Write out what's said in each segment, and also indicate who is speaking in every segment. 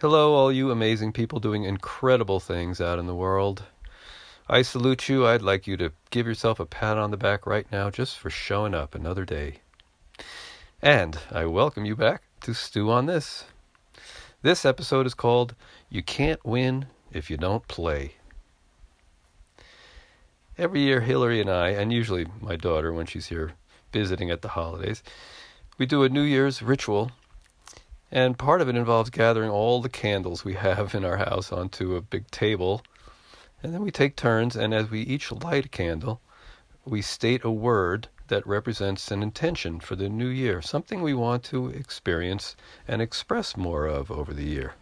Speaker 1: Hello, all you amazing people doing incredible things out in the world. I salute you. I'd like you to give yourself a pat on the back right now just for showing up another day. And I welcome you back to Stew on This. This episode is called You Can't Win If You Don't Play. Every year, Hillary and I, and usually my daughter when she's here visiting at the holidays, we do a New Year's ritual and part of it involves gathering all the candles we have in our house onto a big table. And then we take turns, and as we each light a candle, we state a word that represents an intention for the new year, something we want to experience and express more of over the year.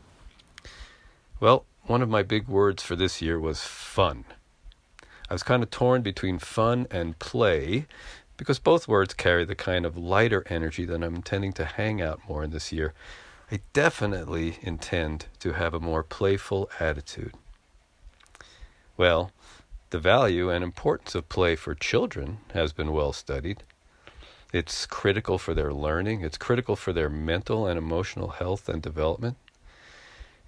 Speaker 1: Well, one of my big words for this year was fun. I was kind of torn between fun and play because both words carry the kind of lighter energy that I'm intending to hang out more in this year. I definitely intend to have a more playful attitude. Well, the value and importance of play for children has been well studied. It's critical for their learning, it's critical for their mental and emotional health and development.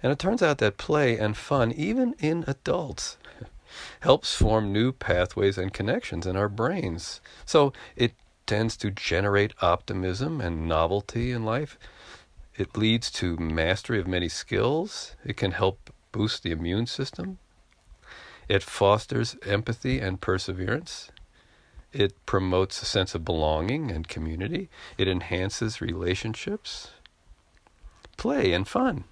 Speaker 1: And it turns out that play and fun, even in adults, helps form new pathways and connections in our brains. So it tends to generate optimism and novelty in life. It leads to mastery of many skills. It can help boost the immune system. It fosters empathy and perseverance. It promotes a sense of belonging and community. It enhances relationships. Play and fun.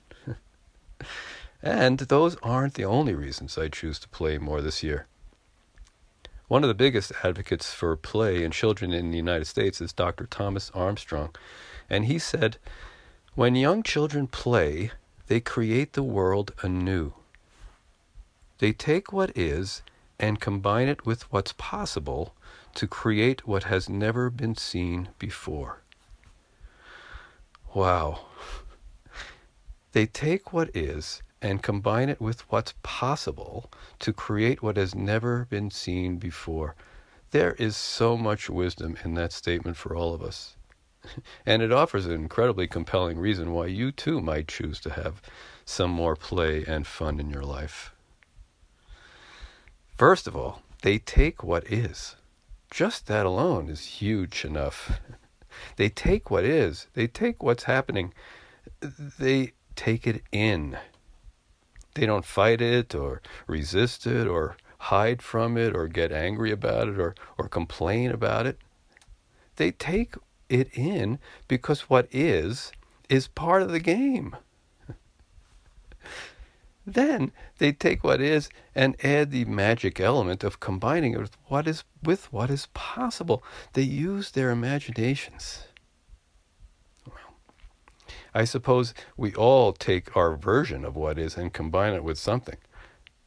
Speaker 1: And those aren't the only reasons I choose to play more this year. One of the biggest advocates for play in children in the United States is Dr. Thomas Armstrong. And he said, When young children play, they create the world anew. They take what is and combine it with what's possible to create what has never been seen before. Wow. They take what is and combine it with what's possible to create what has never been seen before. There is so much wisdom in that statement for all of us. And it offers an incredibly compelling reason why you too might choose to have some more play and fun in your life. First of all, they take what is. Just that alone is huge enough. they take what is, they take what's happening, they take it in. They don't fight it or resist it or hide from it or get angry about it or, or complain about it. They take it in because what is, is part of the game. then they take what is and add the magic element of combining it with what is with what is possible. They use their imaginations. I suppose we all take our version of what is and combine it with something.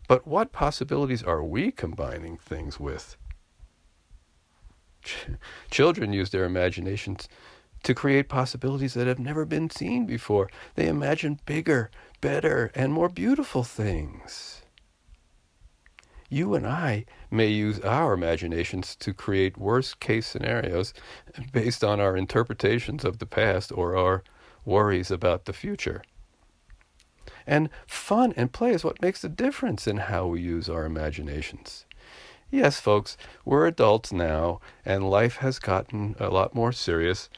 Speaker 1: But what possibilities are we combining things with? Ch- children use their imaginations to create possibilities that have never been seen before. They imagine bigger, better, and more beautiful things. You and I may use our imaginations to create worst case scenarios based on our interpretations of the past or our worries about the future. And fun and play is what makes the difference in how we use our imaginations. Yes, folks, we're adults now, and life has gotten a lot more serious.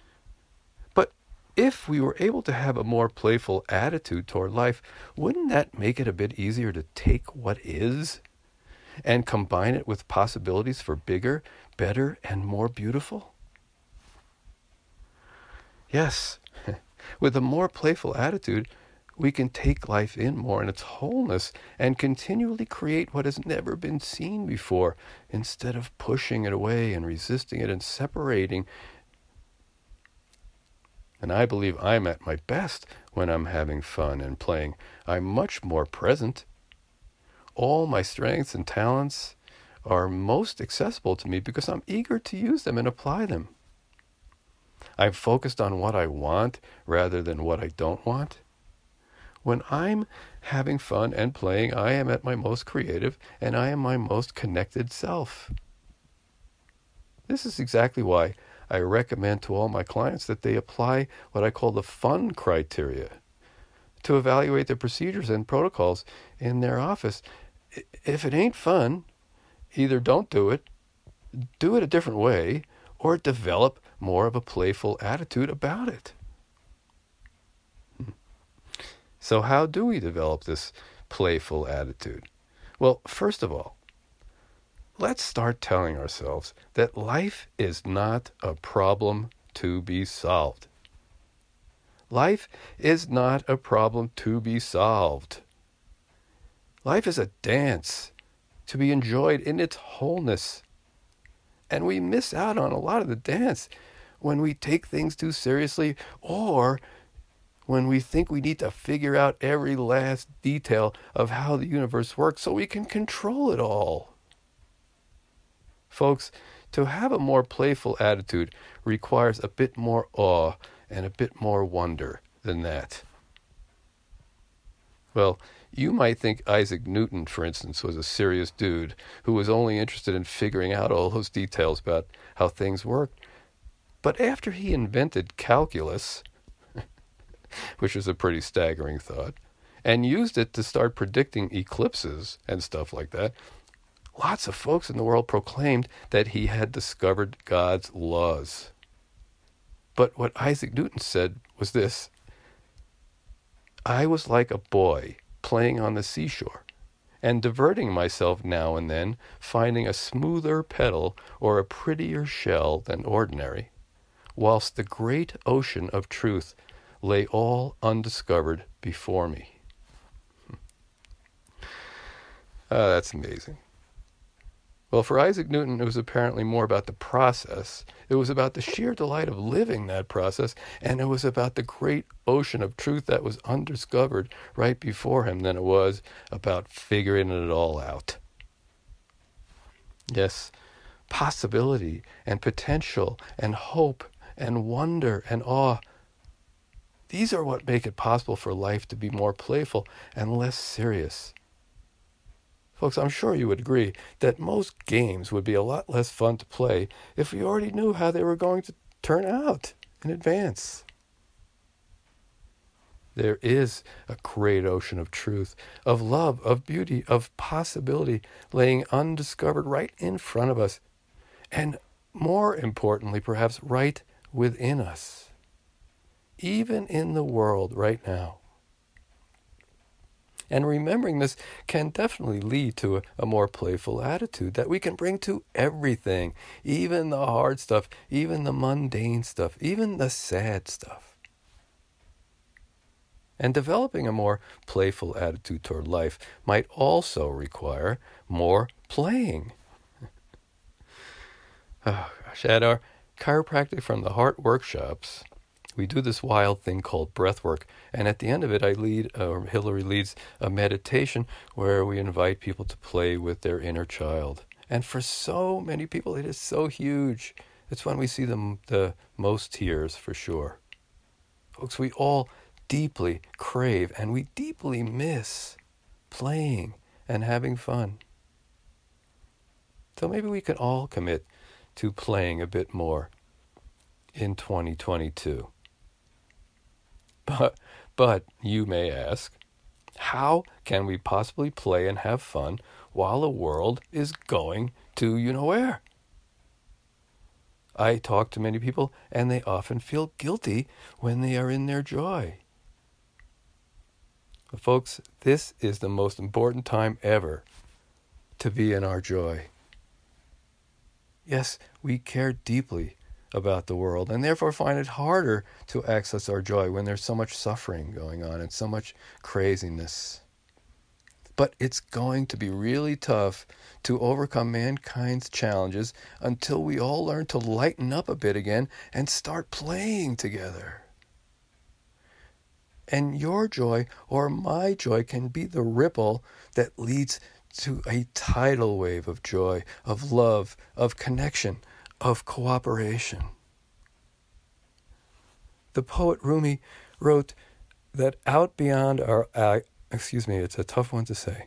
Speaker 1: But if we were able to have a more playful attitude toward life, wouldn't that make it a bit easier to take what is and combine it with possibilities for bigger, better, and more beautiful? Yes, with a more playful attitude, we can take life in more in its wholeness and continually create what has never been seen before instead of pushing it away and resisting it and separating. And I believe I'm at my best when I'm having fun and playing. I'm much more present. All my strengths and talents are most accessible to me because I'm eager to use them and apply them. I'm focused on what I want rather than what I don't want. When I'm having fun and playing, I am at my most creative and I am my most connected self. This is exactly why I recommend to all my clients that they apply what I call the fun criteria to evaluate the procedures and protocols in their office. If it ain't fun, either don't do it, do it a different way, or develop more of a playful attitude about it. Hmm. So, how do we develop this playful attitude? Well, first of all, let's start telling ourselves that life is not a problem to be solved. Life is not a problem to be solved. Life is a dance to be enjoyed in its wholeness. And we miss out on a lot of the dance when we take things too seriously or when we think we need to figure out every last detail of how the universe works so we can control it all. Folks, to have a more playful attitude requires a bit more awe and a bit more wonder than that. Well, you might think Isaac Newton, for instance, was a serious dude who was only interested in figuring out all those details about how things worked. But after he invented calculus, which is a pretty staggering thought, and used it to start predicting eclipses and stuff like that, lots of folks in the world proclaimed that he had discovered God's laws. But what Isaac Newton said was this I was like a boy playing on the seashore and diverting myself now and then, finding a smoother petal or a prettier shell than ordinary, whilst the great ocean of truth lay all undiscovered before me. Oh, that's amazing. Well, for Isaac Newton, it was apparently more about the process. It was about the sheer delight of living that process, and it was about the great ocean of truth that was undiscovered right before him than it was about figuring it all out. Yes, possibility and potential and hope and wonder and awe. These are what make it possible for life to be more playful and less serious. Folks, I'm sure you would agree that most games would be a lot less fun to play if we already knew how they were going to turn out in advance. There is a great ocean of truth, of love, of beauty, of possibility laying undiscovered right in front of us, and more importantly, perhaps right within us, even in the world right now. And remembering this can definitely lead to a, a, more playful attitude that we can bring to everything, even the hard stuff, even the mundane stuff, even the sad stuff. And developing a more playful attitude toward life might also require more playing. oh gosh, at our chiropractic from the heart workshops, we do this wild thing called breath work. And at the end of it, I lead, or Hillary leads, a meditation where we invite people to play with their inner child. And for so many people, it is so huge. It's when we see the, the most tears, for sure. Folks, we all deeply crave and we deeply miss playing and having fun. So maybe we can all commit to playing a bit more in 2022. But, but you may ask, how can we possibly play and have fun while the world is going to you know where? I talk to many people, and they often feel guilty when they are in their joy. But folks, this is the most important time ever to be in our joy. Yes, we care deeply about the world and therefore find it harder to access our joy when there's so much suffering going on and so much craziness. But it's going to be really tough to overcome mankind's challenges until we all learn to lighten up a bit again and start playing together. And your joy or my joy can be the ripple that leads to a tidal wave of joy, of love, of connection, of cooperation. The poet Rumi wrote that out beyond our, uh, excuse me, it's a tough one to say,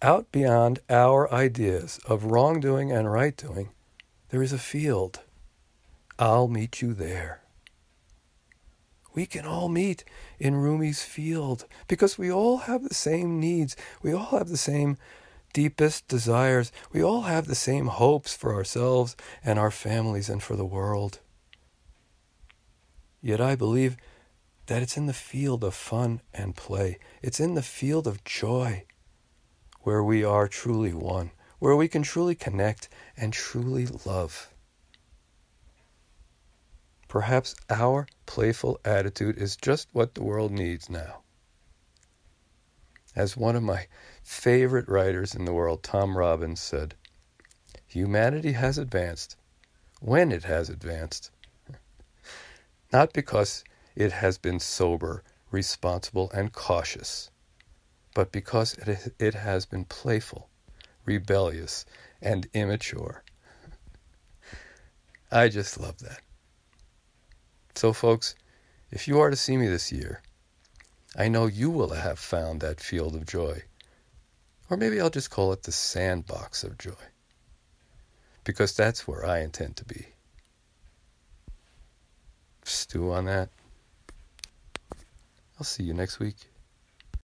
Speaker 1: out beyond our ideas of wrongdoing and right doing, there is a field. I'll meet you there. we can all meet in Rumi's field because we all have the same needs. We all have the same deepest desires. We all have the same hopes for ourselves and our families and for the world. Yet I believe that it's in the field of fun and play, it's in the field of joy where we are truly one, where we can truly connect and truly love. Perhaps our playful attitude is just what the world needs now. As one of my favorite writers in the world, Tom Robbins, said, Humanity has advanced when it has advanced. Not because it has been sober, responsible, and cautious, but because it, has been playful, rebellious, and immature. I just love that. So, folks, if you are to see me this year, I know you will have found that field of joy. Or maybe I'll just call it the sandbox of joy. Because that's where I intend to be. Stew on that. I'll see you next week.